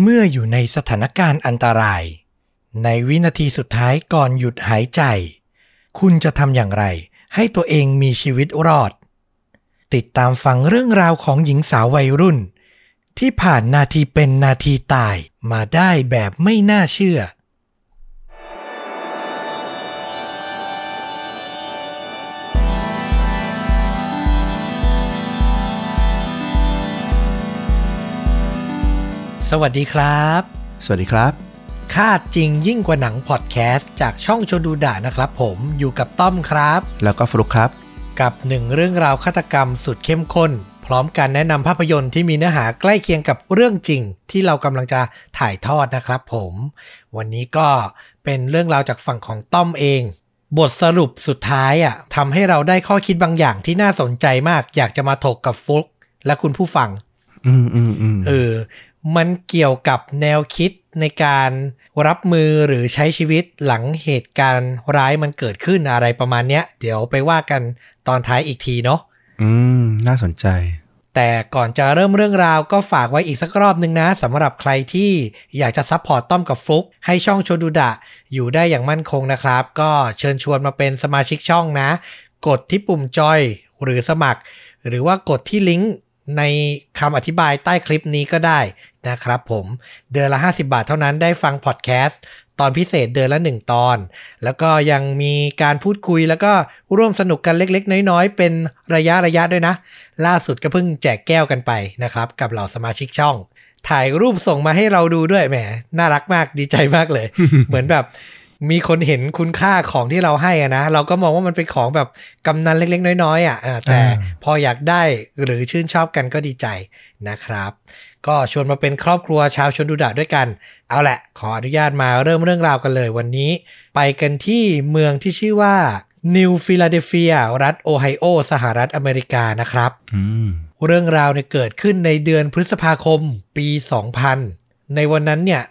เมื่ออยู่ในสถานการณ์อันตราย ในวินาทีสุดท้ายก่อนหยุดหายใจ คุณจะทำอย่างไร ให้ตัวเองมีชีวิตรอด ติดตามฟังเรื่องราวของหญิงสาววัยรุ่น ที่ผ่านนาทีเป็นนาทีตายมาได้แบบไม่น่าเชื่อ สวัสดีครับ สวัสดีครับค่าจริงยิ่งกว่าหนังพอดแคสต์จากช่องชนดูดะนะครับ ผมอยู่กับต้อมครับ แล้วก็ฟลุกครับ กับหนึ่งเรื่องราวฆาตกรรมสุดเข้มข้น พร้อมการแนะนำภาพยนตร์ที่มีเนื้อหาใกล้เคียงกับเรื่องจริง ที่เรากำลังจะถ่ายทอดนะครับ ผม วันนี้ก็เป็นเรื่องราวจากฝั่งของต้อมเอง บทสรุปสุดท้ายอะทำให้เราได้ข้อคิดบางอย่างที่น่าสนใจมาก อยากจะมาถกกับฟลุกและคุณผู้ฟัง อืมอืมอืมเออ มันเกี่ยวกับแนวคิดในการรับมือหรือใช้ชีวิตหลังเหตุการณ์ร้ายมันเกิดขึ้นอะไรประมาณเนี้ย เดี๋ยวไปว่ากันตอนท้ายอีกทีเนาะอืม น่าสนใจ แต่ก่อนจะเริ่มเรื่องราวก็ฝากไว้อีกสักรอบหนึ่งนะสำหรับใครที่อยากจะ support ต้อมกับฟลุกให้ช่องโชดูดะ อยู่ได้อย่างมั่นคงนะครับ ก็เชิญชวนมาเป็นสมาชิกช่องนะ กดที่ปุ่มจอยหรือสมัคร หรือว่ากดที่ลิงก์ ในคำอธิบายใต้คลิปนี้ก็ได้นะครับผมเดือนละ 50 บาทเท่านั้นได้ฟังพอดแคสต์ตอนพิเศษเดือนละ 1 ตอน แล้วก็ยังมีการพูดคุยแล้วก็ร่วมสนุกกันเล็กๆ น้อยๆ เป็นระยะระยะด้วยนะ ล่าสุดก็เพิ่งแจกแก้วกันไปนะครับ กับเหล่าสมาชิกช่อง ถ่ายรูปส่งมาให้เราดูด้วยแหมน่ารักมากดีใจมากเลย เหมือนแบบ มีคนเห็นคุณค่าของที่เราให้อะนะ เราก็มองว่ามันเป็นของแบบกำนันเล็ก ๆ น้อยๆอะอ่าแต่อ่าพออยากได้หรือชื่นชอบกันก็ดีใจนะครับ ก็ชวนมาเป็นครอบครัวชาวชนดูดะด้วยกัน เอาแหละ ขออนุญาตมาเริ่มเรื่องราวกันเลยวันนี้ ไปกันที่เมืองที่ชื่อว่านิวฟิลาเดลเฟีย รัฐโอไฮโอ สหรัฐอเมริกานะครับอืมเรื่องราวเนี่ยเกิดขึ้นในเดือนพฤษภาคมปี 2000 ในวันนั้นเนี่ย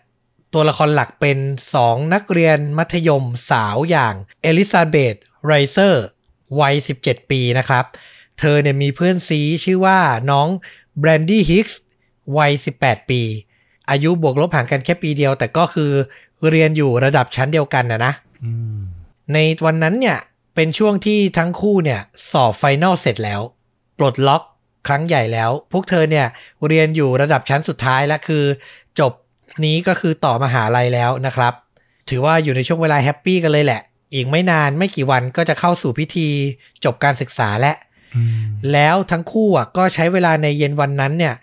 ตัวละครหลักเป็น 2 นักเรียนมัธยมสาวอย่างเอลิซาเบธไรเซอร์วัย 17 ปีนะครับ เธอเนี่ยมีเพื่อนซี้ชื่อว่าน้องแบรนดี้ฮิกส์วัย 18 ปี อายุบวกลบห่างกันแค่ปีเดียว แต่ก็คือเรียนอยู่ระดับชั้นเดียวกันนะนะอืมในวันนั้นเนี่ย เป็นช่วงที่ทั้งคู่เนี่ย สอบ final เสร็จแล้ว ปลดล็อกครั้งใหญ่แล้ว พวกเธอเนี่ย เรียนอยู่ระดับชั้นสุดท้ายแล้วคือ จบ นี้ก็คือต่อมหาลัยแล้วนะครับ ถือว่าอยู่ในช่วงเวลาแฮปปี้กันเลยแหละ อีกไม่นานไม่กี่วันก็จะเข้าสู่พิธีจบการศึกษาและอืมแล้วทั้งคู่อะก็ใช้เวลาในเย็นวันนั้นเนี่ย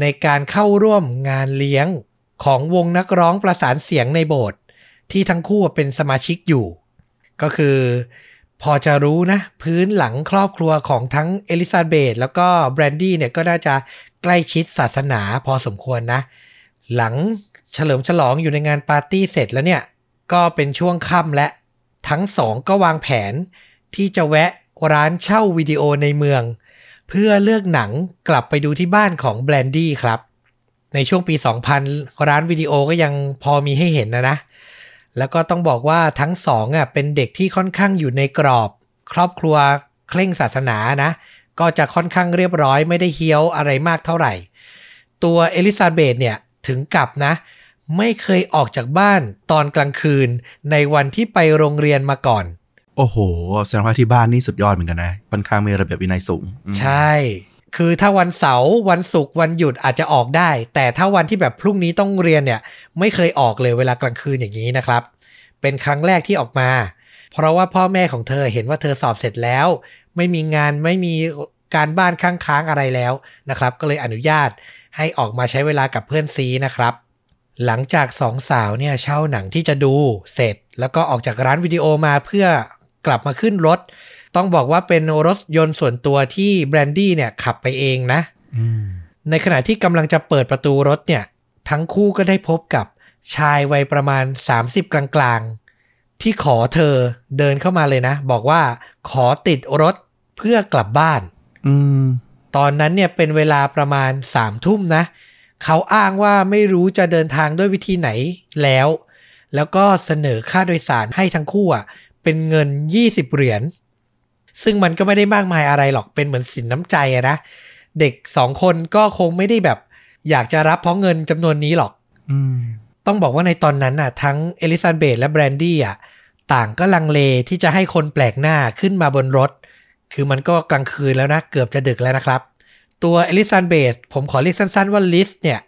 ในการเข้าร่วมงานเลี้ยงของวงนักร้องประสานเสียงในโบสถ์ที่ทั้งคู่เป็นสมาชิกอยู่ ก็คือพอจะรู้นะ พื้นหลังครอบครัวของทั้งเอลิซาเบธแล้วก็แบรนดี้เนี่ยก็น่าจะใกล้ชิดศาสนาพอสมควรนะ หลังเฉลิมฉลองอยู่ในงานปาร์ตี้เสร็จแล้วเนี่ย ก็เป็นช่วงค่ำละ ทั้งสองก็วางแผน ที่จะแวะร้านเช่าวิดีโอในเมือง เพื่อเลือกหนังกลับไปดูที่บ้านของแบรนดี้ครับ ในช่วงปี 2000 ร้านวิดีโอก็ยังพอมีให้เห็นนะนะ แล้วก็ต้องบอกว่าทั้งสองอะเป็นเด็กที่ค่อนข้างอยู่ในกรอบ ครอบครัวเคร่งศาสนานะ ก็จะค่อนข้างเรียบร้อยไม่ได้เฮี้ยวอะไรมากเท่าไหร่ ตัวเอลิซาเบธเนี่ย ถึงกับนะ ไม่เคยออกจากบ้านตอนกลางคืนในวันที่ไปโรงเรียนมาก่อน โอ้โหแสดงว่าที่บ้านนี่สุดยอดเหมือนกันนะค่อนข้างมีระเบียบวินัยสูงอืมใช่ คือถ้าวันเสาร์วันศุกร์วันหยุดอาจจะออกได้ แต่ถ้าวันที่แบบพรุ่งนี้ต้องเรียนเนี่ย ไม่เคยออกเลยเวลากลางคืนอย่างนี้นะครับ เป็นครั้งแรกที่ออกมา เพราะว่าพ่อแม่ของเธอเห็นว่าเธอสอบเสร็จแล้ว ไม่มีงานไม่มีการบ้านค้างๆอะไรแล้วนะครับ ก็เลยอนุญาต ให้ออกมาใช้เวลากับเพื่อนซีนะครับ หลังจากสองสาวเนี่ยเช่าหนังที่จะดูเสร็จ แล้วก็ออกจากร้านวิดีโอมาเพื่อกลับมาขึ้นรถ ต้องบอกว่าเป็นรถยนต์ส่วนตัวที่แบรนดี้เนี่ยขับไปเองนะในขณะที่กำลังจะเปิดประตูรถเนี่ย ทั้งคู่ก็ได้พบกับชายวัยประมาณ 30 กลางๆ ที่ขอเธอเดินเข้ามาเลยนะ บอกว่าขอติดรถเพื่อกลับบ้าน อืม ตอนนั้นเนี่ยเป็นเวลาประมาณสามทุ่มนะ เขาอ้างว่าไม่รู้จะเดินทางด้วยวิธีไหนแล้ว แล้วก็เสนอค่าโดยสารให้ทั้งคู่อะเป็นเงิน 20 เหรียญ ซึ่งมันก็ไม่ได้มากมายอะไรหรอก เป็นเหมือนสินน้ำใจอะนะ เด็กสองคนก็คงไม่ได้แบบ อยากจะรับเพราะเงินจำนวนนี้หรอก ก็ต้องบอกว่าในตอนนั้นน่ะ ทั้งเอลิซาเบธและแบรนดี้อะ ต่างก็ลังเลที่จะให้คนแปลกหน้าขึ้นมาบนรถ คือมันก็กลางคืนแล้วนะ เกือบจะดึกแล้วนะครับ ตัวเอลิซาเบธผมขอเรียกสั้นๆว่าลิสเนี่ย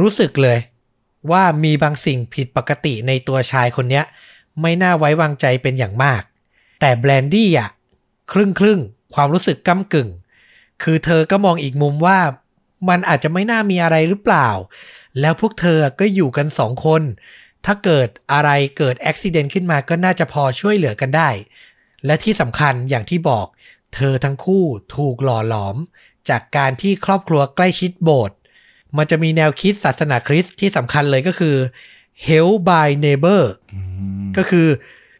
รู้สึกเลยว่ามีบางสิ่งผิดปกติในตัวชายคนเนี้ยไม่น่าไว้วางใจเป็นอย่างมาก แต่แบรนดี้อะครึ่งครึ่งๆความรู้สึกก้ากึ่ง คือเธอก็มองอีกมุมว่ามันอาจจะไม่น่ามีอะไรหรือเปล่า แล้วพวกเธอก็อยู่กันสองคน ถ้าเกิดอะไรเกิดอุบิเหตุขึ้นมาก็น่าจะพอช่วยเหลือกันได้ และที่สำคัญอย่างที่บอก เธอทั้งคู่ถูกหล่อหลอม จากการที่ครอบครัวใกล้ชิดโบสถ์มันจะมีแนวคิดศาสนาคริสต์ที่สำคัญเลยก็คือ help by neighbor อืมก็คือ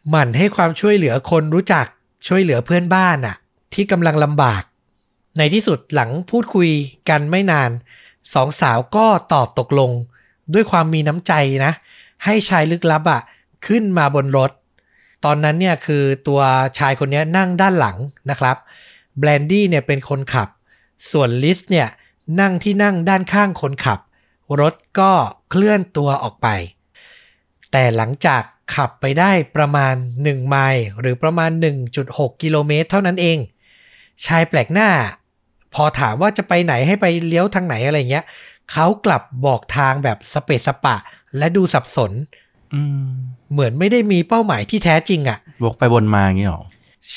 หมั่นให้ความช่วยเหลือคนรู้จักช่วยเหลือเพื่อนบ้านน่ะที่กำลังลำบาก ในที่สุดหลังพูดคุยกันไม่นาน สองสาวก็ตอบตกลง ด้วยความมีน้ำใจนะ ให้ชายลึกลับอะขึ้นมาบนรถ ตอนนั้นเนี่ยคือตัวชายคนนี้นั่งด้านหลังนะครับแบรนดี้เนี่ยเป็นคนขับ ส่วนลิสเนี่ยนั่งที่นั่งด้านข้างคนขับ รถก็เคลื่อนตัวออกไป แต่หลังจากขับไปได้ประมาณ 1 ไมล์หรือประมาณ 1.6 กิโลเมตรเท่านั้นเอง ชายแปลกหน้า พอถามว่าจะไปไหนให้ไปเลี้ยวทางไหนอะไรเงี้ยเขากลับบอกทางแบบสเปซสปะ และดูสับสน เหมือนไม่ได้มีเป้าหมายที่แท้จริงอะ่ะวกไปวนมาอย่างงี้หรอ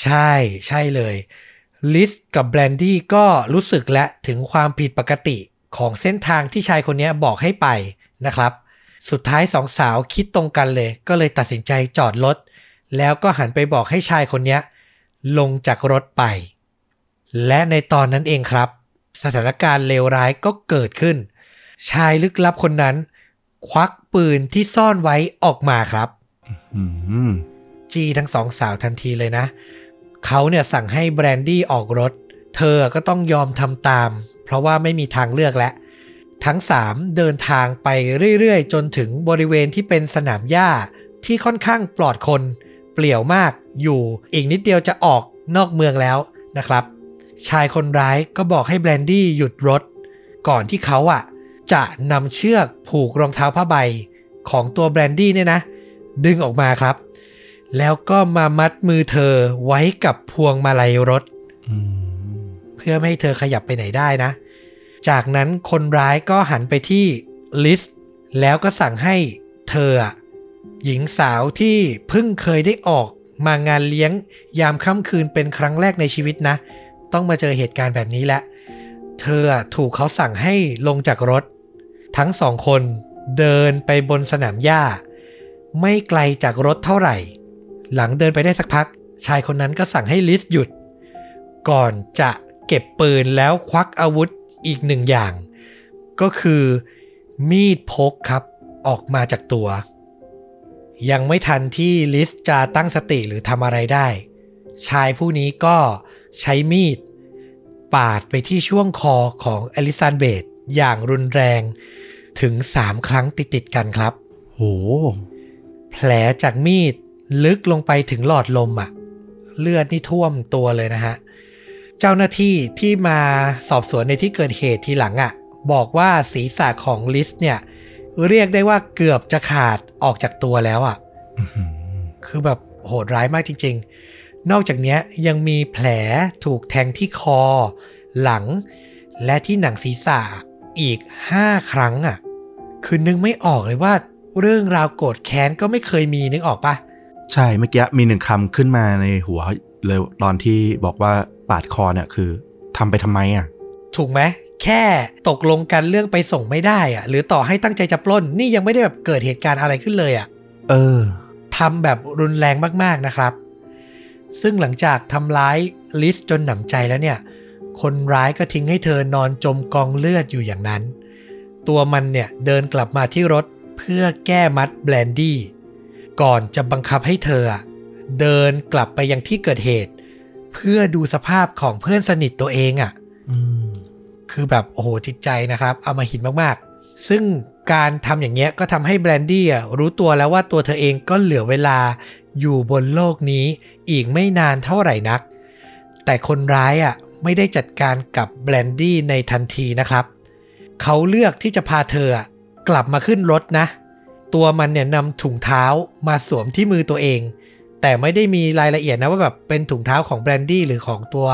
ใช่ใช่เลยลิสกับแบรนดี้ก็รู้สึกและถึงความผิดปกติของเส้นทางที่ชายคนนี้บอกให้ไปนะครับ สุดท้ายสองสาวคิดตรงกันเลย ก็เลยตัดสินใจจอดรถ แล้วก็หันไปบอกให้ชายคนนี้ลงจากรถไป และในตอนนั้นเองครับ สถานการณ์เลวร้ายก็เกิดขึ้น ชายลึกลับคนนั้น ควักปืนที่ซ่อนไว้ออกมาครับอืมจี้ทั้งสองสาวทันทีเลยนะ เขาเนี่ยสั่งให้แบรนดี้ออกรถ เธอก็ต้องยอมทำตาม เพราะว่าไม่มีทางเลือกแล้ว ทั้งสามเดินทางไปเรื่อยๆ จนถึงบริเวณที่เป็นสนามหญ้าที่ค่อนข้างปลอดคน เปลี่ยวมากอยู่อีกนิดเดียวจะออกนอกเมืองแล้วนะครับ ชายคนร้ายก็บอกให้แบรนดี้หยุดรถ ก่อนที่เขาอะ จะนำเชือกผูกรองเท้าผ้าใบของตัวแบรนดี้เนี่ยนะ ดึงออกมาครับ แล้วก็มามัดมือเธอไว้กับพวงมาลัยรถ เพื่อไม่ให้เธอขยับไปไหนได้นะ จากนั้นคนร้ายก็หันไปที่ลิสแล้วก็สั่งให้เธอ หญิงสาวที่เพิ่งเคยได้ออกมางานเลี้ยงยามค่ำคืนเป็นครั้งแรกในชีวิตนะ ต้องมาเจอเหตุการณ์แบบนี้แหละ เธอถูกเขาสั่งให้ลงจากรถ ทั้งสองคนเดินไปบนสนามหญ้า ไม่ไกลจากรถเท่าไหร่ หลังเดินไปได้สักพัก ชายคนนั้นก็สั่งให้ลิสหยุด ก่อนจะเก็บปืนแล้วควักอาวุธอีกหนึ่งอย่าง ก็คือมีดพกครับออกมาจากตัว ยังไม่ทันที่ลิสจะตั้งสติหรือทำอะไรได้ ชายผู้นี้ก็ใช้มีด ปาดไปที่ช่วงคอของอลิซานเบธอย่างรุนแรง ถึง 3 ครั้งติดๆกันครับ โห แผลจากมีดลึกลงไปถึงหลอดลมอะเลือดนี่ท่วมตัวเลยนะฮะ เจ้าหน้าที่ที่มาสอบสวนในที่เกิดเหตุทีหลังอะบอกว่าศีรษะของลิสเนี่ย เรียกได้ว่าเกือบจะขาดออกจากตัวแล้วอะอื้อหือคือแบบโหดร้ายมากจริง ๆ นอกจากเนี้ยยังมีแผลถูกแทงที่คอ หลัง และที่หนังศีรษะอีก 5 ครั้งอะ่ะ คือนึกไม่ออกเลยว่าเรื่องราวโกรธแค้นก็ไม่เคยมีนึกออกปะใช่เมื่อกี้มีหนึ่งคำขึ้นมาในหัวเลยตอนที่บอกว่าปาดคอเนี่ยคือทำไปทำไมอะ ถูกไหมแค่ตกลงกันเรื่องไปส่งไม่ได้อะหรือต่อให้ตั้งใจจะปล้นนี่ยังไม่ได้แบบเกิดเหตุการณ์อะไรขึ้นเลยอะเออทำแบบรุนแรงมากๆนะครับ ซึ่งหลังจากทำร้ายลิสจนหนำใจแล้วเนี่ย คนร้ายก็ทิ้งให้เธอนอนจมกองเลือดอยู่อย่างนั้น ตัวมันเนี่ยเดินกลับมาที่รถเพื่อแก้มัดแบรนดี้ก่อนจะบังคับให้เธออะเดินกลับไปยังที่เกิดเหตุ เพื่อดูสภาพของเพื่อนสนิทตัวเองอะอืมคือแบบโอ้โหจิตใจนะครับ เอามาหินมากๆ ซึ่งการทำอย่างเงี้ยก็ทำให้แบรนดี้อะรู้ตัวแล้วว่าตัวเธอเองก็เหลือเวลาอยู่บนโลกนี้อีกไม่นานเท่าไหร่นัก แต่คนร้ายอะไม่ได้จัดการกับแบรนดี้ในทันทีนะครับ เขาเลือกที่จะพาเธออะกลับมาขึ้นรถนะ ตัวมันเนี่ยนำถุงเท้ามาสวมที่มือตัวเอง แต่ไม่ได้มีรายละเอียดนะว่าแบบเป็นถุงเท้าของแบรนดี้หรือของตัว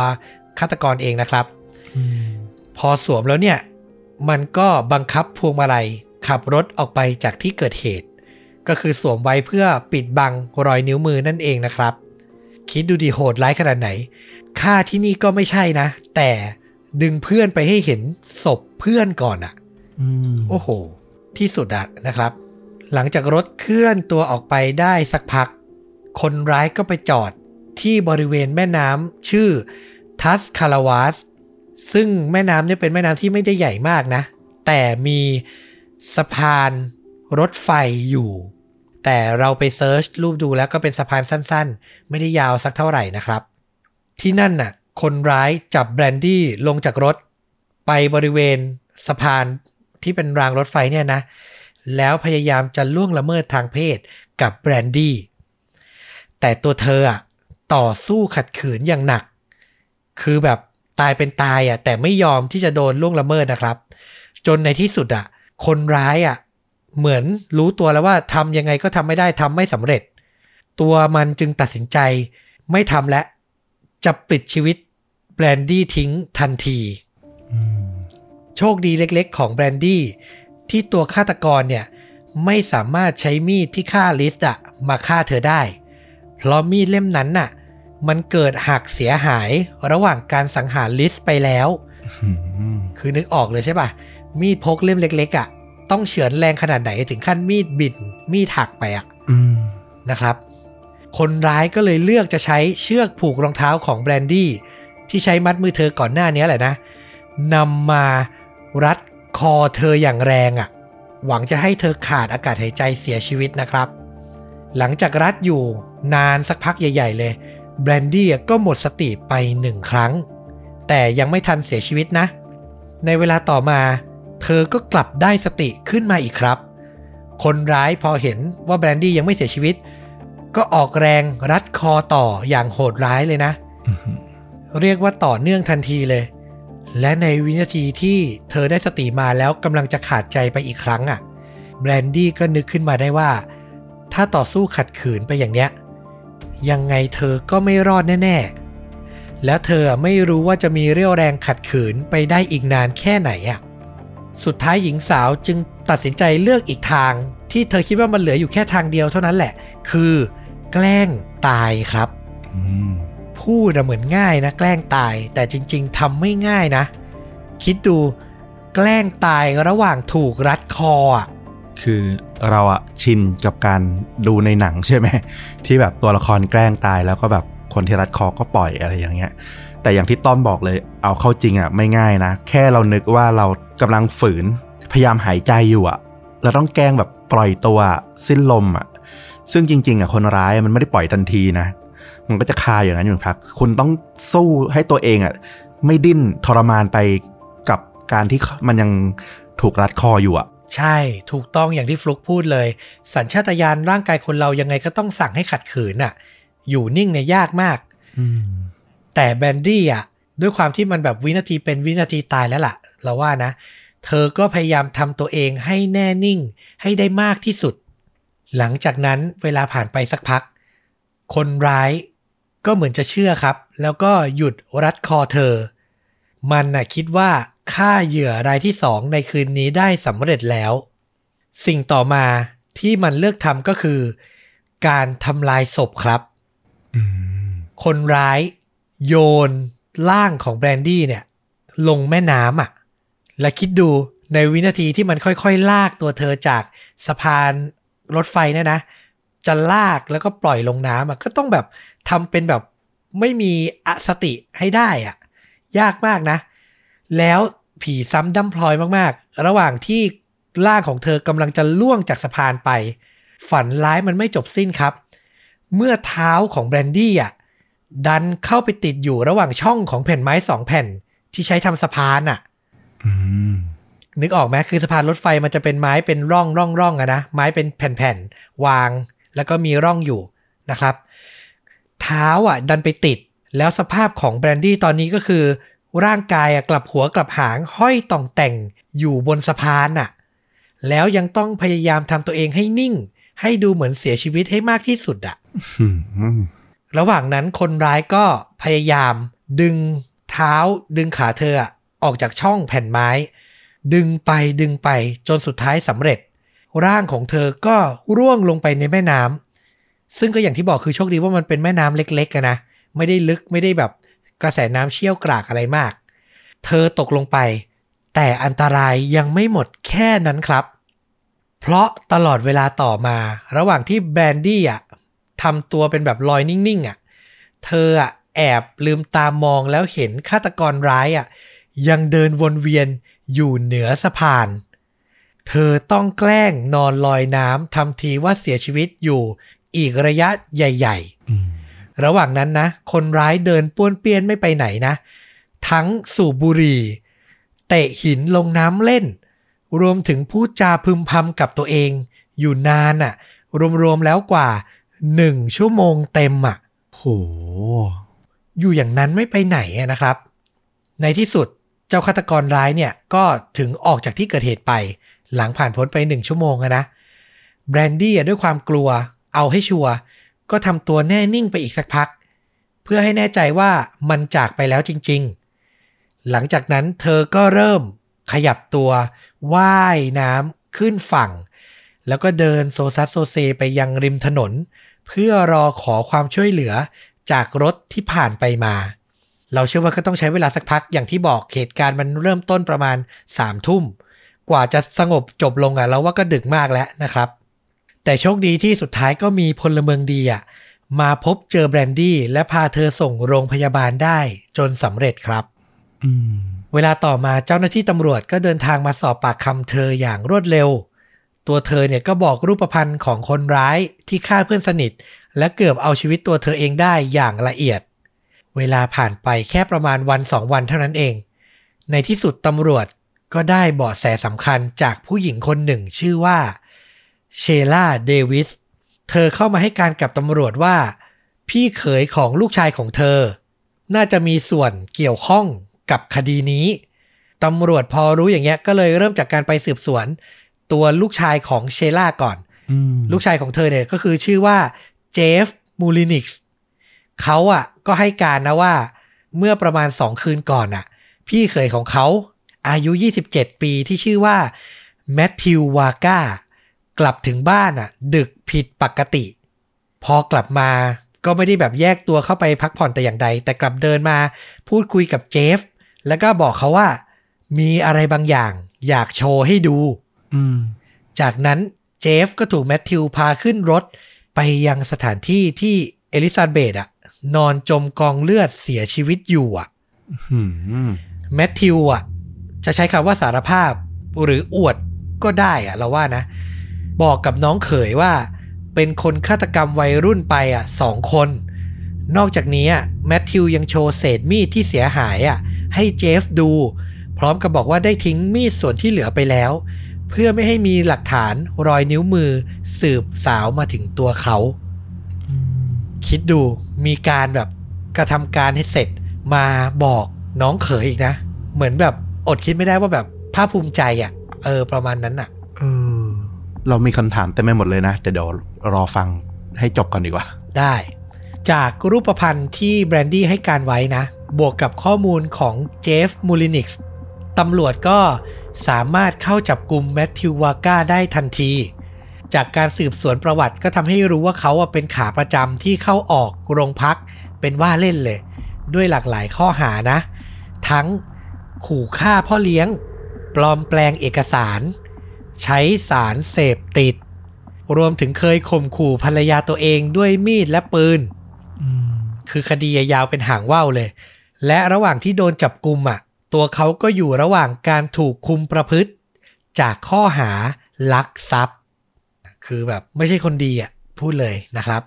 ฆาตกรเองนะครับพอสวมแล้วเนี่ย มันก็บังคับพวงมาลัยขับรถออกไปจากที่เกิดเหตุ ก็คือสวมไว้เพื่อปิดบังรอยนิ้วมือนั่นเองนะครับ คิดดูดีโหดร้ายขนาดไหนฆ่าที่นี่ก็ไม่ใช่นะ แต่ ดึงเพื่อนไปให้เห็นศพเพื่อนก่อนอะอืมโอ้โห ที่สุดอะนะครับ หลังจากรถเคลื่อนตัวออกไปได้สักพัก คนร้ายก็ไปจอดที่บริเวณแม่น้ำชื่อทัสคา a าวาสซึ่งแม่น้ำเนี่ยเป็นแม่น้ำที่ไม่ได้ใหญ่มากนะ แต่มีสะพานรถไฟอยู่ แต่เราไป search รูปดูแล้วก็เป็นสะพานสั้น ๆ ไม่ได้ยาวสักเท่าไหร่นะครับ ที่นั่นน่ะ คนร้ายจับแบรนดี้ลงจากรถ ไปบริเวณสะพานที่เป็นรางรถไฟเนี่ยนะ แล้วพยายามจะล่วงละเมิดทางเพศกับแบรนดี้แต่ตัวเธออะต่อสู้ขัดขืนอย่างหนัก คือแบบตายเป็นตายอะแต่ไม่ยอมที่จะโดนล่วงละเมิดนะครับ จนในที่สุดอะคนร้ายอะเหมือนรู้ตัวแล้วว่าทำยังไงก็ทำไม่ได้ทำไม่สำเร็จ ตัวมันจึงตัดสินใจไม่ทำและจะปลิดชีวิต แบรนดี้ทิ้งทันทีโชคดีเล็กๆ ของแบรนดี้ที่ตัวฆาตกรเนี่ย ไม่สามารถใช้มีดที่ฆ่าลิสต์อะมาฆ่าเธอได้ เพราะมีดเล่มนั้นน่ะ มันเกิดหักเสียหายระหว่างการสังหารลิสต์ไปแล้วอืมคือนึกออกเลยใช่ปะมีดพกเล่มเล็ก ๆอะต้องเฉือนแรงขนาดไหนถึงขั้นมีดบิ่นมีดหักไปอะอืมนะครับ คนร้ายก็เลยเลือกจะใช้เชือกผูกรองเท้าของแบรนดี้ ที่ใช้มัดมือเธอก่อนหน้านี้แหละนะนำมารัดคอเธออย่างแรงอะ่ะ หวังจะให้เธอขาดอากาศหายใจเสียชีวิตนะครับ หลังจากรัดอยู่นานสักพักใหญ่ ๆ เลยแบรนดี้ก็หมดสติไปหนึ่งครั้ง แต่ยังไม่ทันเสียชีวิตนะ ในเวลาต่อมา เธอก็กลับได้สติขึ้นมาอีกครับ คนร้ายพอเห็นว่าแบรนดี้ยังไม่เสียชีวิต ก็ออกแรงรัดคอต่ออย่างโหดร้ายเลยนะ เรียกว่าต่อเนื่องทันทีเลย และในวินาทีที่เธอได้สติมาแล้วกำลังจะขาดใจไปอีกครั้งอะ่ะแบรนดี้ก็นึกขึ้นมาได้ว่า ถ้าต่อสู้ขัดขืนไปอย่างเนี้ยยังไงเธอก็ไม่รอดแน่ ๆ แล้วเธอไม่รู้ว่าจะมีเรี่ยวแรงขัดขืนไปได้อีกนานแค่ไหนอะ่ะสุดท้ายหญิงสาวจึงตัดสินใจเลือกอีกทาง ที่เธอคิดว่ามันเหลืออยู่แค่ทางเดียวเท่านั้นแหละ คือ แกล้งตายครับ อืม พูดเหมือนง่ายนะ แกล้งตายแต่จริง ๆทำไม่ง่ายนะ คิดดูแกล้งตายระหว่างถูกรัดคออะคือเราอะชินกับการดูในหนังใช่ไหมที่แบบตัวละครแกล้งตายแล้วก็แบบคนที่รัดคอก็ปล่อยอะไรอย่างเงี้ย แต่อย่างที่ต้อมบอกเลยเอาเข้าจริงอะไม่ง่ายนะ แค่เรานึกว่าเรากำลังฝืน พยายามหายใจอยู่อะเราต้องแกล้งแบบปล่อยตัวสิ้นลมอะซึ่งจริงๆอะคนร้ายมันไม่ได้ปล่อยทันทีนะ มันก็จะคาอย่างนั้นอยู่พัก คุณต้องสู้ให้ตัวเองอะไม่ดิ้นทรมานไปกับการที่มันยังถูกรัดคออยู่อะใช่ถูกต้องอย่างที่ฟลุกพูดเลย สัญชาตญาณร่างกายคนเรายังไงก็ต้องสั่งให้ขัดขืนน่ะ อยู่นิ่งเนี่ยยากมากอืมแต่แบนดี้อะ ด้วยความที่มันแบบวินาทีเป็นวินาทีตายแล้วล่ะ เราว่านะ เธอก็พยายามทำตัวเองให้แน่นิ่ง ให้ได้มากที่สุด หลังจากนั้นเวลาผ่านไปสักพัก คนร้าย ก็เหมือนจะเชื่อครับ แล้วก็หยุดรัดคอเธอ มันน่ะคิดว่าฆ่าเหยื่อรายที่สองในคืนนี้ได้สำเร็จแล้ว สิ่งต่อมาที่มันเลือกทำก็คือ การทำลายศพครับ คนร้ายโยนร่างของแบรนดี้เนี่ย ลงแม่น้ำอะ และคิดดูในวินาทีที่มันค่อยๆ ลากตัวเธอจากสะพานรถไฟเนี่ยนะ จะลากแล้วก็ปล่อยลงน้ำอะก็ต้องแบบ ทำเป็นแบบไม่มีอสติให้ได้อะยากมากนะ แล้วผีซ้ำด้ำพลอยมากๆ ระหว่างที่ร่างของเธอกำลังจะร่วงจากสะพานไป ฝันร้ายมันไม่จบสิ้นครับ เมื่อเท้าของแบรนดี้อะดันเข้าไปติดอยู่ระหว่างช่องของแผ่นไม้สองแผ่นที่ใช้ทำสะพานอะอืมนึกออกไหมคือสะพานรถไฟมันจะเป็นไม้เป็นร่องร่องร่องอะนะไม้เป็นแผ่นๆวาง แล้วก็มีร่องอยู่นะครับ เท้าอะดันไปติด แล้วสภาพของแบรนดี้ตอนนี้ก็คือ ร่างกายอะกลับหัวกลับหางห้อยต่องแต่งอยู่บนสะพานอะ แล้วยังต้องพยายามทำตัวเองให้นิ่ง ให้ดูเหมือนเสียชีวิตให้มากที่สุดอะอืมระหว่างนั้นคนร้ายก็พยายามดึงเท้าดึงขาเธออะออกจากช่องแผ่นไม้ ดึงไปดึงไปจนสุดท้ายสำเร็จ ร่างของเธอก็ร่วงลงไปในแม่น้ำ ซึ่งก็อย่างที่บอกคือโชคดีว่ามันเป็นแม่น้ำเล็กๆนะไม่ได้ลึกไม่ได้แบบกระแสน้ำเชี่ยวกรากอะไรมาก เธอตกลงไป แต่อันตรายยังไม่หมดแค่นั้นครับ เพราะตลอดเวลาต่อมา ระหว่างที่แบรนดี้อะทำตัวเป็นแบบลอยนิ่งๆอะเธออะแอบลืมตามองแล้วเห็นฆาตกรร้ายอะยังเดินวนเวียนอยู่เหนือสะพาน เธอต้องแกล้งนอนลอยน้ำทำทีว่าเสียชีวิตอยู่ อีกระยะใหญ่อืมๆระหว่างนั้นนะ คนร้ายเดินป้วนเปี้ยนไม่ไปไหนนะ ทั้งสูบบุหรี่ เตะหินลงน้ำเล่น รวมถึงพูดจาพึมพำกับตัวเอง อยู่นานอะ่ะ รวมๆแล้วกว่าหนึ่งชั่วโมงเต็มอะโหอยู่อย่างนั้นไม่ไปไหนอะนะครับ ในที่สุดเจ้าฆาตกรร้ายเนี่ยก็ถึงออกจากที่เกิดเหตุไป หลังผ่านพ้นไปหนึ่งชั่วโมงอะนะแบรนดี้อะด้วยความกลัว เอาให้ชัวร์ก็ทำตัวแน่นิ่งไปอีกสักพัก เพื่อให้แน่ใจว่ามันจากไปแล้วจริง ๆ หลังจากนั้นเธอก็เริ่มขยับตัวว่ายน้ำขึ้นฝั่ง แล้วก็เดินโซซัสโซเซไปยังริมถนน เพื่อรอขอความช่วยเหลือจากรถที่ผ่านไปมา เราเชื่อว่าก็ต้องใช้เวลาสักพักอย่างที่บอกเหตุการณ์มันเริ่มต้นประมาณ3ามทุ่ม กว่าจะสงบจบลงอะเราว่าก็ดึกมากแล้วนะครับ แต่โชคดีที่สุดท้ายก็มีพลเมืองดีอะมาพบเจอแบรนดี้และพาเธอส่งโรงพยาบาลได้จนสำเร็จครับอืมเวลาต่อมาเจ้าหน้าที่ตำรวจก็เดินทางมาสอบปากคำเธออย่างรวดเร็ว ตัวเธอเนี่ยก็บอกรูปพรรณของคนร้ายที่ฆ่าเพื่อนสนิท และเกือบเอาชีวิตตัวเธอเองได้อย่างละเอียด เวลาผ่านไปแค่ประมาณวันสองวันเท่านั้นเอง ในที่สุดตำรวจก็ได้เบาะแสสำคัญจากผู้หญิงคนหนึ่งชื่อว่า เชล่าเดวิส เธอเข้ามาให้การกับตำรวจว่า พี่เขยของลูกชายของเธอ น่าจะมีส่วนเกี่ยวข้องกับคดีนี้ตำรวจพอรู้อย่างเงี้ยก็เลยเริ่มจากการไปสืบสวน ตัวลูกชายของเชล่าก่อนอืมลูกชายของเธอเนี่ยก็คือชื่อว่าเจฟมูลินิกส์เขาอะก็ให้การนะว่า เมื่อประมาณ2คืนก่อนอะ พี่เขยของเขาอายุ 27 ปีที่ชื่อว่าแมทธิววาก้า กลับถึงบ้านอะ ดึกผิดปกติ พอกลับมาก็ไม่ได้แบบแยกตัวเข้าไปพักผ่อนแต่อย่างใด แต่กลับเดินมาพูดคุยกับเจฟ แล้วก็บอกเขาว่า มีอะไรบางอย่าง อยากโชว์ให้ดูอืมจากนั้นเจฟก็ถูกแมทธิวพาขึ้นรถ ไปยังสถานที่ที่เอลิซาเบธอะนอนจมกองเลือดเสียชีวิตอยู่อะอืมแมทธิวอะจะใช้คำว่าสารภาพ หรืออวดก็ได้อะเราว่านะ บอกกับน้องเขยว่า เป็นคนฆาตกรรมวัยรุ่นไปอะสองคน นอกจากนี้อะแมทธิวยังโชว์เศษมีดที่เสียหายอะให้เจฟดู พร้อมกับบอกว่าได้ทิ้งมีดส่วนที่เหลือไปแล้ว เพื่อไม่ให้มีหลักฐานรอยนิ้วมือสืบสาวมาถึงตัวเขา คิดดูมีการแบบกระทำการให้เสร็จมาบอกน้องเขยอีกนะ เหมือนแบบอดคิดไม่ได้ว่าแบบภาคภูมิใจอะ่ะ เออ ประมาณนั้นอะ เออ เรามีคำถามเต็มไปหมดเลยนะ แต่เดี๋ยวรอฟังให้จบก่อนดีกว่า ได้ จากรูปพันธ์ที่แบรนดี้ให้การไว้นะ บวกกับข้อมูลของเจฟมูลินิกส์ตำรวจก็สามารถเข้าจับกลุ่มแมทธิววาก้าได้ทันที จากการสืบสวนประวัติก็ทำให้รู้ว่าเขาเป็นขาประจำที่เข้าออกโรงพักเป็นว่าเล่นเลย ด้วยหลากหลายข้อหานะ ทั้งขู่ฆ่าพ่อเลี้ยง ปลอมแปลงเอกสาร ใช้สารเสพติด รวมถึงเคยข่มขู่ภรรยาตัวเองด้วยมีดและปืนคือคดียาวเป็นหางว่าวเลย และระหว่างที่โดนจับกุมอะ ตัวเขาก็อยู่ระหว่างการถูกคุมประพฤติ จากข้อหาลักทรัพย์ คือแบบไม่ใช่คนดีอะพูดเลยนะครับ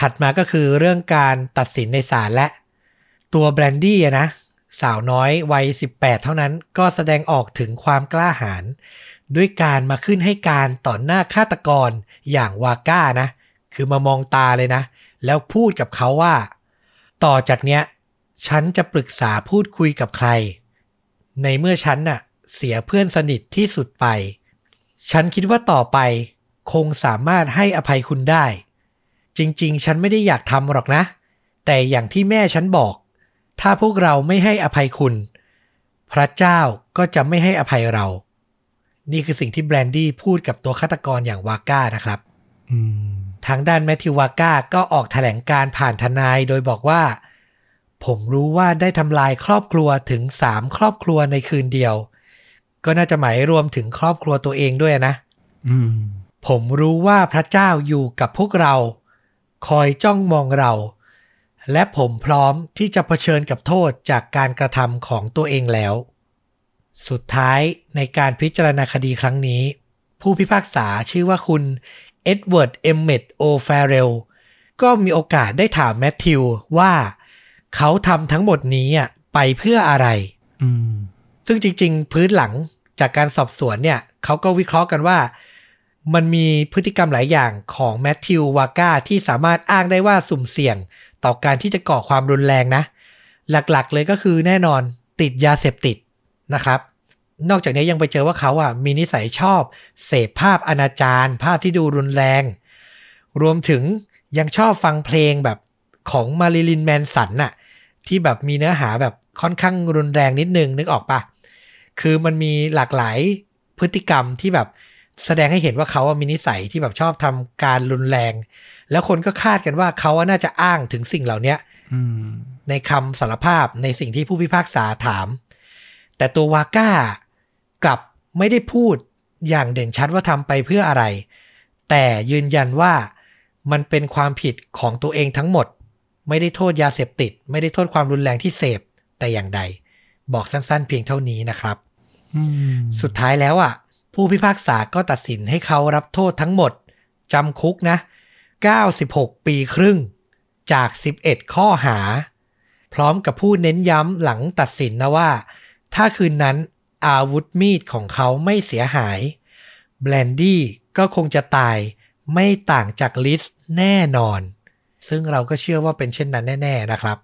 ถัดมาก็คือเรื่องการตัดสินในศาลและ ตัวแบรนดี้นะ สาวน้อยวัย 18 เท่านั้นก็แสดงออกถึงความกล้าหาญ ด้วยการมาขึ้นให้การต่อหน้าฆาตกรอย่างวาก้านะ คือมามองตาเลยนะ แล้วพูดกับเขาว่า ต่อจากเนี้ย ฉันจะปรึกษาพูดคุยกับใคร ในเมื่อฉันน่ะ เสียเพื่อนสนิทที่สุดไป ฉันคิดว่าต่อไป คงสามารถให้อภัยคุณได้ จริง ๆ ฉันไม่ได้อยากทำหรอกนะ แต่อย่างที่แม่ฉันบอก ถ้าพวกเราไม่ให้อภัยคุณ พระเจ้าก็จะไม่ให้อภัยเรา นี่คือสิ่งที่แบรนดี้พูดกับตัวฆาตกรอย่างวาก้านะครับอืมทางด้านแมทธิววาก้าก็ออกแถลงการผ่านทนายโดยบอกว่า ผมรู้ว่าได้ทำลายครอบครัวถึงสามครอบครัวในคืนเดียว ก็น่าจะหมายรวมถึงครอบครัวตัวเองด้วยนะอืมผมรู้ว่าพระเจ้าอยู่กับพวกเรา คอยจ้องมองเรา และผมพร้อมที่จะเผชิญกับโทษจากการกระทำของตัวเองแล้ว สุดท้ายในการพิจารณาคดีครั้งนี้ ผู้พิพากษาชื่อว่าคุณเอ็ดเวิร์ด เอมเมดโอแฟเรลก็มีโอกาสได้ถามแมทธิวว่าเขาทำทั้งหมดนี้อะไปเพื่ออะไรอืมซึ่งจริง ๆ พื้นหลังจากการสอบสวนเนี่ยเขาก็วิเคราะห์กันว่า มันมีพฤติกรรมหลายอย่างของแมทธิววาก้าที่สามารถอ้างได้ว่าสุ่มเสี่ยง ต่อการที่จะก่อความรุนแรงนะ หลักๆเลยก็คือแน่นอนติดยาเสพติด นะครับ นอกจากนี้ยังไปเจอว่าเขาอะมีนิสัยชอบเสพภาพอนาจารภาพที่ดูรุนแรง รวมถึงยังชอบฟังเพลงแบบของมาริลินแมนสันน่ะที่แบบมีเนื้อหาแบบค่อนข้างรุนแรงนิดนึงนึกออกปะคือมันมีหลากหลายพฤติกรรมที่แบบแสดงให้เห็นว่าเขาอะมีนิสัยที่แบบชอบทำการรุนแรง แล้วคนก็คาดกันว่าเขาอะน่าจะอ้างถึงสิ่งเหล่าเนี้ยอืมในคำสารภาพในสิ่งที่ผู้พิพากษาถาม แต่ตัววาก้ากลับไม่ได้พูดอย่างเด่นชัดว่าทำไปเพื่ออะไร แต่ยืนยันว่ามันเป็นความผิดของตัวเองทั้งหมด ไม่ได้โทษยาเสพติด ไม่ได้โทษความรุนแรงที่เสพแต่อย่างใด บอกสั้นๆ เพียงเท่านี้นะครับอืมสุดท้ายแล้วอะ ผู้พิพากษาก็ตัดสินให้เขารับโทษทั้งหมดจำคุกนะ 96 ปีครึ่งจาก 11 ข้อหา พร้อมกับผู้เน้นย้ำหลังตัดสินนะว่า ถ้าคืนนั้นอาวุธมีดของเขาไม่เสียหาย แบลนดี้ก็คงจะตายไม่ต่างจากลิสแน่นอน ซึ่งเราก็เชื่อว่าเป็นเช่นนั้นแน่ ๆนะครับ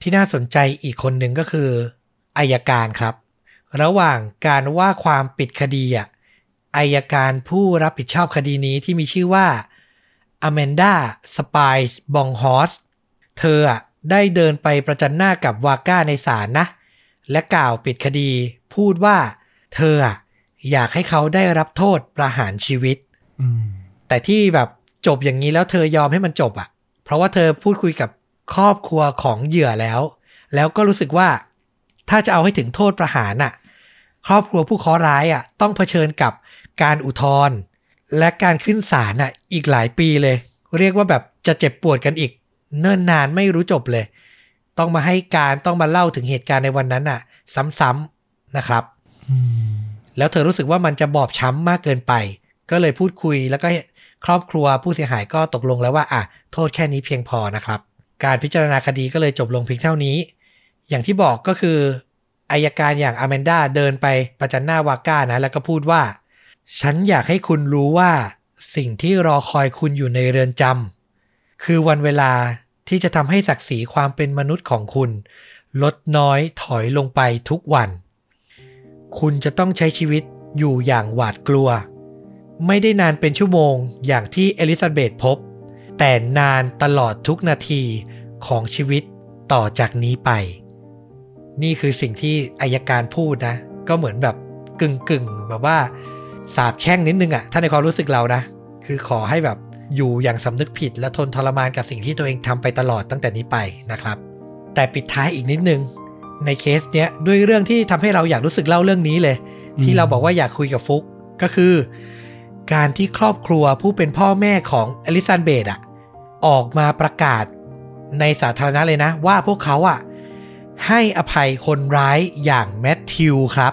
ที่น่าสนใจอีกคนหนึ่งก็คืออายการครับ ระหว่างการว่าความปิดคดีอะอายการผู้รับผิดชอบคดีนี้ที่มีชื่อว่าอแมนดาสปายส์บองฮอสเธอได้เดินไปประจันหน้ากับวาก้าในศาลนะ และกล่าวปิดคดีพูดว่า เธออะอยากให้เขาได้รับโทษประหารชีวิตอืมแต่ที่แบบจบอย่างนี้แล้วเธอยอมให้มันจบอะ่ะ เพราะว่าเธอพูดคุยกับครอบครัวของเหยื่อแล้ว แล้วก็รู้สึกว่า ถ้าจะเอาให้ถึงโทษประหารอะ ครอบครัวผู้เคราะห์ร้ายอะ ต้องเผชิญกับการอุทธรณ์และการขึ้นศาลอะ อีกหลายปีเลย เรียกว่าแบบจะเจ็บปวดกันอีก เนิ่นนานไม่รู้จบเลย ต้องมาให้การต้องมาเล่าถึงเหตุการณ์ในวันนั้นอะ ซ้ำๆนะครับอืมแล้วเธอรู้สึกว่ามันจะบอบช้ำมากเกินไป ก็เลยพูดคุยแล้วก็ครอบครัวผู้เสียหายก็ตกลงแล้วว่าอะโทษแค่นี้เพียงพอนะครับ การพิจารณาคดีก็เลยจบลงเพียงเท่านี้ อย่างที่บอกก็คืออายการอย่างอแมนดาเดินไปประจันหน้าวาก้านะ แล้วก็พูดว่า ฉันอยากให้คุณรู้ว่าสิ่งที่รอคอยคุณอยู่ในเรือนจำคือวันเวลา ที่จะทำให้ศักดิ์ศรีความเป็นมนุษย์ของคุณ ลดน้อยถอยลงไปทุกวัน คุณจะต้องใช้ชีวิตอยู่อย่างหวาดกลัว ไม่ได้นานเป็นชั่วโมงอย่างที่เอลิซาเบธพบ แต่นานตลอดทุกนาทีของชีวิตต่อจากนี้ไป นี่คือสิ่งที่อายการพูดนะ ก็เหมือนแบบกึ่งกึ่งๆแบบว่าสาบแช่งนิดนึงอะถ้าในความรู้สึกเรานะ คือขอให้แบบ อยู่อย่างสำนึกผิดและทนทรมานกับสิ่งที่ตัวเองทำไปตลอดตั้งแต่นี้ไปนะครับ แต่ปิดท้ายอีกนิดนึง ในเคสเนี้ยด้วยเรื่องที่ทำให้เราอยากรู้สึกเล่าเรื่องนี้เลย ที่เราบอกว่าอยากคุยกับฟลุกก็คือ การที่ครอบครัวผู้เป็นพ่อแม่ของเอลิซาเบธอะออกมาประกาศในสาธารณะเลยนะ ว่าพวกเขาอะให้อภัยคนร้ายอย่างแมทธิวครับ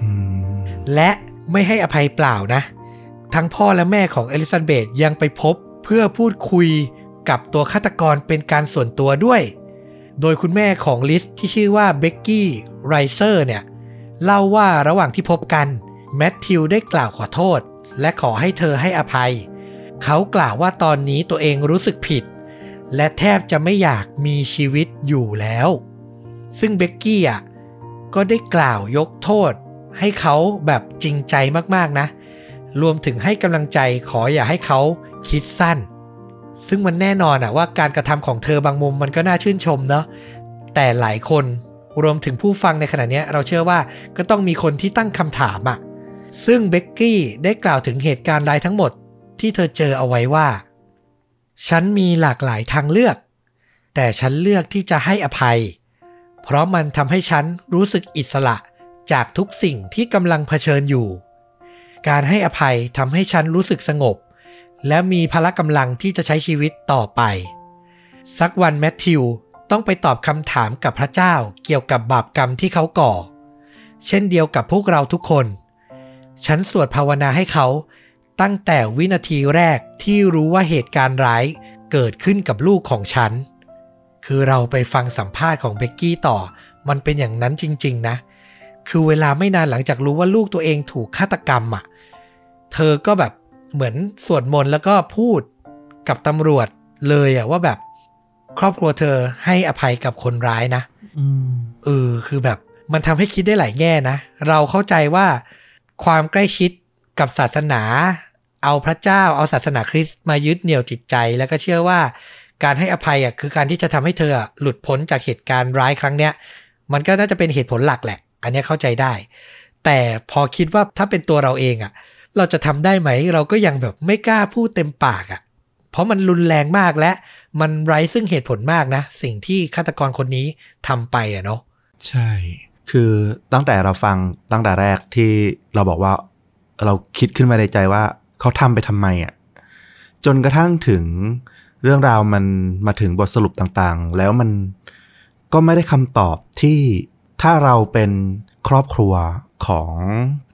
อืมและไม่ให้อภัยเปล่านะ ทั้งพ่อและแม่ของเอลิซาเบธยังไปพบเพื่อพูดคุยกับตัวฆาตกรเป็นการส่วนตัวด้วย โดยคุณแม่ของลิสที่ชื่อว่าเบกกี้ไรเซอร์เนี่ย เล่าว่าระหว่างที่พบกัน แมทธิวได้กล่าวขอโทษ และขอให้เธอให้อภัย เขากล่าวว่าตอนนี้ตัวเองรู้สึกผิด และแทบจะไม่อยากมีชีวิตอยู่แล้ว ซึ่งเบกกี้อะก็ได้กล่าวยกโทษ ให้เขาแบบจริงใจมากๆนะ รวมถึงให้กำลังใจขออย่าให้เขาคิดสั้น ซึ่งมันแน่นอนอะว่าการกระทำของเธอบางมุมมันก็น่าชื่นชมเนาะแต่หลายคนรวมถึงผู้ฟังในขณะนี้เราเชื่อว่าก็ต้องมีคนที่ตั้งคำถามอะซึ่งเบกกี้ได้กล่าวถึงเหตุการณ์รายทั้งหมดที่เธอเจอเอาไว้ว่า ฉันมีหลากหลายทางเลือก แต่ฉันเลือกที่จะให้อภัย เพราะมันทำให้ฉันรู้สึกอิสระจากทุกสิ่งที่กำลังเผชิญอยู่ การให้อภัยทำให้ฉันรู้สึกสงบ และมีพละกำลังที่จะใช้ชีวิตต่อไป สักวันแมทธิวต้องไปตอบคำถามกับพระเจ้าเกี่ยวกับบาปกรรมที่เขาก่อ เช่นเดียวกับพวกเราทุกคน ฉันสวดภาวนาให้เขาตั้งแต่วินาทีแรกที่รู้ว่าเหตุการณ์ร้ายเกิดขึ้นกับลูกของฉัน คือเราไปฟังสัมภาษณ์ของเบกกี้ต่อ มันเป็นอย่างนั้นจริง ๆ นะ คือเวลาไม่นานหลังจากรู้ว่าลูกตัวเองถูกฆาตกรรมอะ เธอก็แบบเหมือนสวดมนต์แล้วก็พูดกับตำรวจเลยอะว่าแบบครอบครัวเธอให้อภัยกับคนร้ายนะอืมเออคือแบบมันทำให้คิดได้หลายแง่นะ เราเข้าใจว่าความใกล้ชิดกับศาสนา เอาพระเจ้าเอาศาสนาคริสต์มายึดเหนี่ยวจิตใจ แล้วก็เชื่อว่าการให้อภัยอะคือการที่จะทำให้เธออะหลุดพ้นจากเหตุการณ์ร้ายครั้งเนี้ย มันก็น่าจะเป็นเหตุผลหลักแหละ อันเนี้ยเข้าใจได้ แต่พอคิดว่าถ้าเป็นตัวเราเองอะ เราจะทำได้ไหม เราก็ยังแบบไม่กล้าพูดเต็มปากอะ เพราะมันรุนแรงมากและมันไร้ซึ่งเหตุผลมากนะ สิ่งที่ฆาตกรคนนี้ทำไปอะเนาะใช่ คือตั้งแต่เราฟังตั้งแต่แรกที่เราบอกว่า เราคิดขึ้นมาในใจว่าเขาทำไปทำไมอะจนกระทั่งถึงเรื่องราวมันมาถึงบทสรุปต่างๆ แล้วมันก็ไม่ได้คำตอบที่ถ้าเราเป็นครอบครัว ของ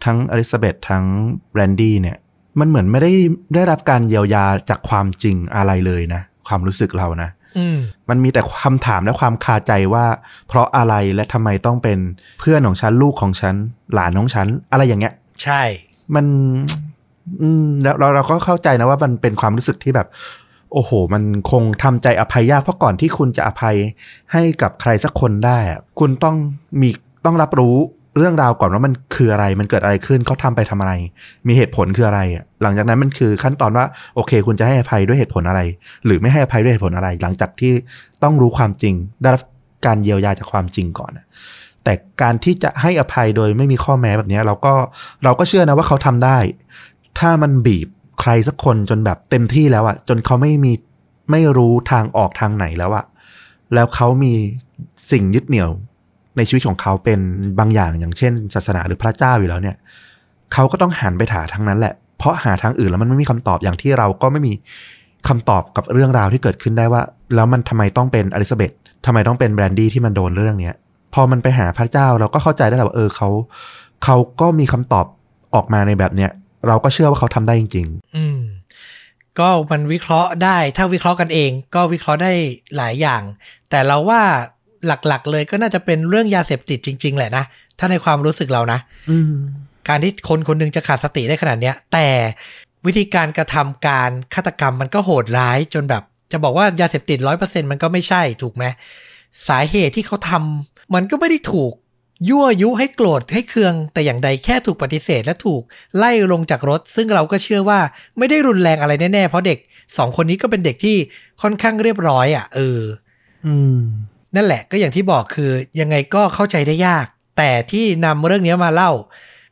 ทั้งอลิซาเบธทั้งแบรนดี้เนี่ย มันเหมือนไม่ได้ได้รับการเยียวยาจากความจริงอะไรเลยนะ ความรู้สึกเรานะอืมมันมีแต่คำถามและความคาใจว่า เพราะอะไรและทำไมต้องเป็นเพื่อนของฉันลูกของฉัน หลานของฉัน อะไรอย่างเงี้ย ใช่ มันอืมแล้วเราเราก็เข้าใจนะว่ามันเป็นความรู้สึกที่แบบ โอ้โห มันคงทำใจอภัยยากเพราะก่อนที่คุณจะอภัยให้กับใครสักคนได้อะคุณต้องมีต้องรับรู้ เรื่องราวก่อนว่ามันคืออะไร มันเกิดอะไรขึ้นเขาทำไปทำอะไร มีเหตุผลคืออะไร หลังจากนั้นมันคือขั้นตอนว่า โอเค คุณจะให้อภัยด้วยเหตุผลอะไร หรือไม่ให้อภัยด้วยเหตุผลอะไร หลังจากที่ต้องรู้ความจริง ได้รับการเยียวยาจากความจริงก่อนแต่การที่จะให้อภัยโดยไม่มีข้อแม้แบบนี้เราก็เราก็เชื่อนะว่าเขาทำได้ ถ้ามันบีบใครสักคนจนแบบเต็มที่แล้วอะจนเขาไม่มีไม่รู้ทางออกทางไหนแล้วอะแล้วเขามีสิ่งยึดเหนี่ยว ในชีวิตของเขาเป็นบางอย่างอย่างเช่น ศาสนาหรือพระเจ้าอยู่แล้วเนี่ยเขาก็ต้องหันไปหาทางนั้นแหละ เพราะหาทางอื่นแล้วมันไม่มีคำตอบอย่างที่เราก็ไม่มีคำตอบกับเรื่องราวที่เกิดขึ้นได้ว่า แล้วมันทำไมต้องเป็นอลิซาเบธทำไมต้องเป็นแบรนดี้ที่มันโดนเรื่องเนี้ยพอมันไปหาพระเจ้าเราก็เข้าใจได้แหละว่าเออเขาเขาก็มีคำตอบออกมาในแบบเนี้ยเราก็เชื่อว่าเขาทำได้จริงอืมก็มันวิเคราะห์ได้ ถ้าวิเคราะห์กันเอง ก็วิเคราะห์ได้หลายอย่าง แต่เราว่า หลักๆ เลยก็น่าจะเป็นเรื่องยาเสพติดจริง ๆ แหละนะ ถ้าในความรู้สึกเรานะการที่คนคนหนึงจะขาดสติได้ขนาดเนี้ย แต่วิธีการกระทำการฆาตกรรมมันก็โหดร้ายจนแบบ จะบอกว่ายาเสพติดร้อยเปอร์เซ็นมันก็ไม่ใช่ถูกไหมสาเหตุที่เขาทำมันก็ไม่ได้ถูกยั่วยุให้โกรธให้เคือง แต่อย่างใดแค่ถูกปฏิเสธและถูกไล่ลงจากรถ ซึ่งเราก็เชื่อว่าไม่ได้รุนแรงอะไรแน่ๆ เพราะเด็กสองคนนี้ก็เป็นเด็กที่ค่อนข้างเรียบร้อยอะเออ อืม นั่นแหละก็อย่างที่บอกคือยังไงก็เข้าใจได้ยาก แต่ที่นำเรื่องนี้มาเล่า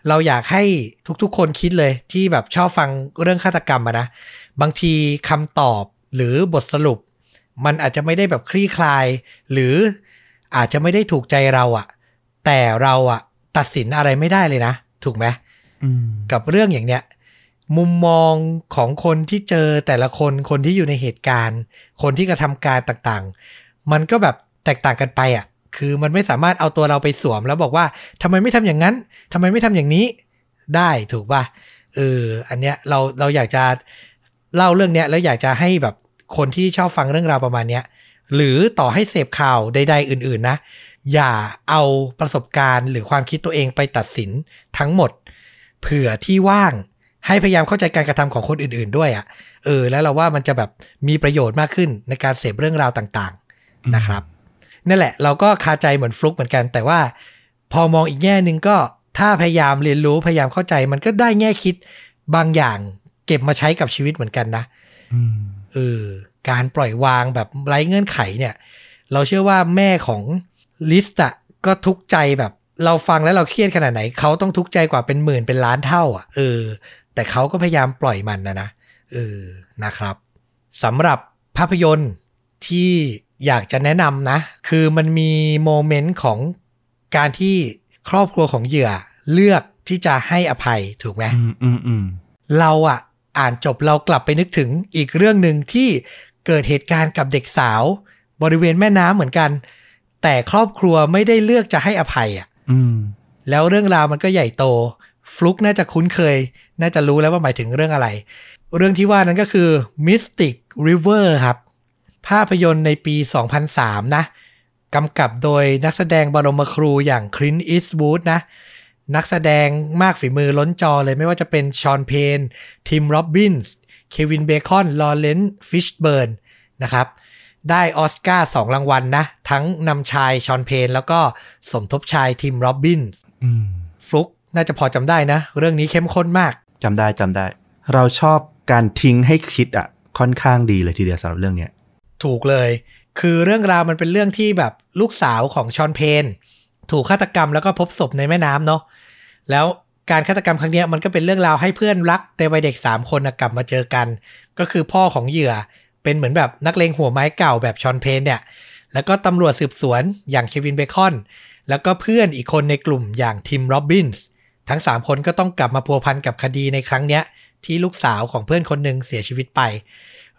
เราอยากให้ทุกๆ คนคิดเลยที่แบบชอบฟังเรื่องฆาตกรรมอะนะ บางทีคำตอบหรือบทสรุป มันอาจจะไม่ได้แบบคลี่คลาย หรืออาจจะไม่ได้ถูกใจเราอะแต่เราอะตัดสินอะไรไม่ได้เลยนะ ถูกไหมอืมกับเรื่องอย่างเนี้ยมุมมองของคนที่เจอแต่ละคนคนที่อยู่ในเหตุการณ์ คนที่กระทำการต่างๆ มันก็แบบ แตกต่างกันไปอะ คือมันไม่สามารถเอาตัวเราไปสวมแล้วบอกว่าทำไมไม่ทำอย่างนั้นทำไมไม่ทำอย่างนี้ได้ถูกป่ะเอออันเนี้ยเราเราอยากจะเล่าเรื่องเนี้ยแล้วอยากจะให้แบบคนที่ชอบฟังเรื่องราวประมาณเนี้ยหรือต่อให้เสพข่าวใด ๆ อื่น ๆ นะ อย่าเอาประสบการณ์หรือความคิดตัวเองไปตัดสินทั้งหมด เผื่อที่ว่างให้พยายามเข้าใจการกระทำของคนอื่น ๆ ด้วยอะ่ะ เออ แล้วเราว่ามันจะแบบมีประโยชน์มากขึ้นในการเสพเรื่องราวต่าง ๆ นะครับ นั่นแหละ เราก็คาใจเหมือนฟลุกเหมือนกัน แต่ว่าพอมองอีกแง่หนึ่งก็ถ้าพยายามเรียนรู้พยายามเข้าใจมันก็ได้แง่คิดบางอย่างเก็บมาใช้กับชีวิตเหมือนกันนะอืมเออการปล่อยวางแบบไร้เงื่อนไขเนี่ย เราเชื่อว่าแม่ของลิสต์อะก็ทุกข์ใจแบบ เราฟังแล้วเราเครียดขนาดไหนเขาต้องทุกข์ใจกว่าเป็นหมื่นเป็นล้านเท่าอะเออ แต่เขาก็พยายามปล่อยมันนะนะเออนะครับสำหรับภาพยนตร์ที่ อยากจะแนะนำนะ คือมันมีโมเมนต์ของการที่ครอบครัวของเหยื่อเลือกที่จะให้อภัยถูกไหมอืมอืมอืมเราอะอ่านจบเรากลับไปนึกถึงอีกเรื่องหนึ่งที่เกิดเหตุการณ์กับเด็กสาว บริเวณแม่น้ำเหมือนกัน แต่ครอบครัวไม่ได้เลือกจะให้อภัยอะอืมแล้วเรื่องราวมันก็ใหญ่โต ฟลุกน่าจะคุ้นเคย น่าจะรู้แล้วว่าหมายถึงเรื่องอะไร เรื่องที่ว่านั้นก็คือ Mystic River ครับ ภาพยนตร์ในปี 2003 นะกำกับโดยนักแสดงบรมครูอย่างคลินต์ อีสต์วูดนะ นักแสดงมากฝีมือล้นจอเลยไม่ว่าจะเป็นฌอนเพนน์ ทิมโรบบินส์ เควินเบคอน ลอเรนซ์ ฟิชเบิร์น นะครับ ได้ออสการ์สองรางวัลนะทั้งนำชายฌอนเพนน์ แล้วก็สมทบชายทิมโรบบินส์อืมฟลุกน่าจะพอจำได้นะ เรื่องนี้เข้มข้นมากจำได้จำได้ เราชอบการทิ้งให้คิดอะค่อนข้างดีเลยทีเดียวสำหรับเรื่องเนี้ย ถูกเลย คือเรื่องราวมันเป็นเรื่องที่แบบลูกสาวของฌอนเพนน์ ถูกฆาตกรรมแล้วก็พบศพในแม่น้ำเนาะแล้วการฆาตกรรมครั้งนี้มันก็เป็นเรื่องราวให้เพื่อนรักในวัยเด็ก 3 คนกลับมาเจอกัน ก็คือพ่อของเหยื่อเป็นเหมือนแบบนักเลงหัวไม้เก่าแบบฌอนเพนน์เนี่ยแล้วก็ตำรวจสืบสวนอย่างเควินเบคอน แล้วก็เพื่อนอีกคนในกลุ่มอย่างทิมโรบบินส์ทั้ง 3 คนก็ต้องกลับมาพัวพันกับคดีในครั้งเนี้ยที่ลูกสาวของเพื่อนคนหนึ่งเสียชีวิตไป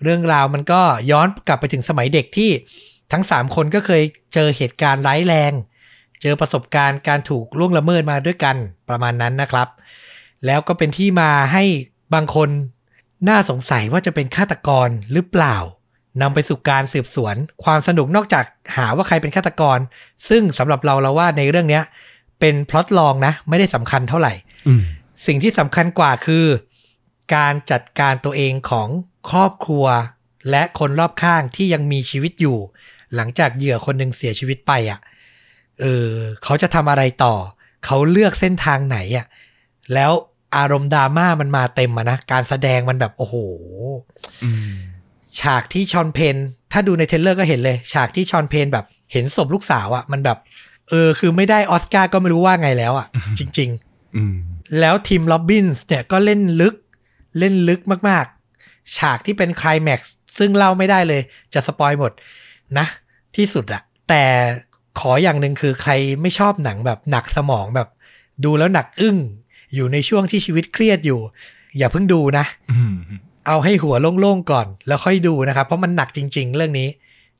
เรื่องราวมันก็ย้อนกลับไปถึงสมัยเด็กที่ทั้ง 3 คนก็เคยเจอเหตุการณ์ร้ายแรง เจอประสบการณ์การถูกล่วงละเมิดมาด้วยกันประมาณนั้นนะครับ แล้วก็เป็นที่มาให้บางคนน่าสงสัยว่าจะเป็นฆาตกรหรือเปล่านำไปสู่การสืบสวน ความสนุกนอกจากหาว่าใครเป็นฆาตกร ซึ่งสำหรับเราเราว่าในเรื่องนี้เป็นพล็อตลองนะ ไม่ได้สำคัญเท่าไหร่สิ่งที่สำคัญกว่าคือ การจัดการตัวเองของ ครอบครัว และคนรอบข้างที่ยังมีชีวิตอยู่ หลังจากเหยื่อคนหนึ่งเสียชีวิตไปอะเออเขาจะทำอะไรต่อ เขาเลือกเส้นทางไหนอะแล้วอารมณ์ดราม่ามันมาเต็มอะนะ การแสดงมันแบบ โอ้โหอืมฉากที่ฌอนเพนน์ ถ้าดูใน trailer ก็เห็นเลย ฉากที่ฌอนเพนน์แบบเห็นศพลูกสาวอะ่ะมันแบบ เออ คือไม่ได้ออสการ์ก็ไม่รู้ว่าไงแล้วอะ่ะจริงอืมๆแล้วทิมโรบบินส์เนี่ยก็เล่นลึก เล่นลึกมากๆ ฉากที่เป็นไคลแม็กซ์ซึ่งเล่าไม่ได้เลย จะสปอยหมดนะ ที่สุดอะแต่ขออย่างหนึ่งคือใครไม่ชอบหนังแบบหนักสมองแบบ ดูแล้วหนักอึ้ง อยู่ในช่วงที่ชีวิตเครียดอยู่ อย่าเพิ่งดูนะอืมเอาให้หัวโล่งๆก่อน แล้วค่อยดูนะครับ เพราะมันหนักจริง ๆ เรื่องนี้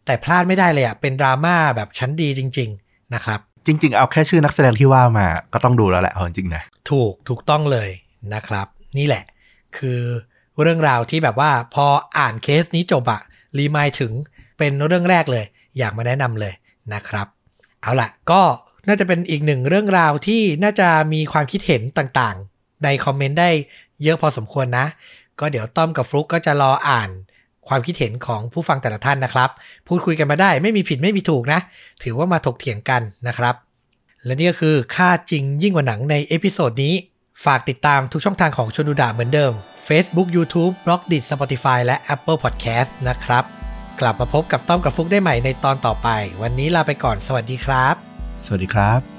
แต่พลาดไม่ได้เลยอะ่ะเป็นดราม่าแบบชั้นดีจริง ๆ นะครับ จริง ๆ เอาแค่ชื่อนักแสดงที่ว่ามา ก็ต้องดูแล้วแหละเอาจริงๆนะถูกถูกต้องเลยนะครับ นี่แหละ คือ เรื่องราวที่แบบว่าพออ่านเคสนี้จบอะ remind ถึงเป็นเรื่องแรกเลย อยากมาแนะนำเลยนะครับ เอาล่ะ ก็น่าจะเป็นอีกหนึ่งเรื่องราวที่น่าจะมีความคิดเห็นต่างๆ ในคอมเมนต์ได้เยอะพอสมควรนะ ก็เดี๋ยวต้อมกับฟลุกก็จะรออ่านความคิดเห็นของผู้ฟังแต่ละท่านนะครับ พูดคุยกันมาได้ไม่มีผิดไม่มีถูกนะ ถือว่ามาถกเถียงกันนะครับ และนี่ก็คือฆาตจริงยิ่งกว่าหนังใน episode นี้ ฝากติดตามทุกช่องทางของชนดูดาเหมือนเดิม Facebook YouTube b l o g d i t Spotify และ Apple Podcast นะครับ กลับมาพบกับต้อมกับฟุกได้ใหม่ในตอนต่อไป วันนี้ลาไปก่อนสวัสดีครับ สวัสดีครับ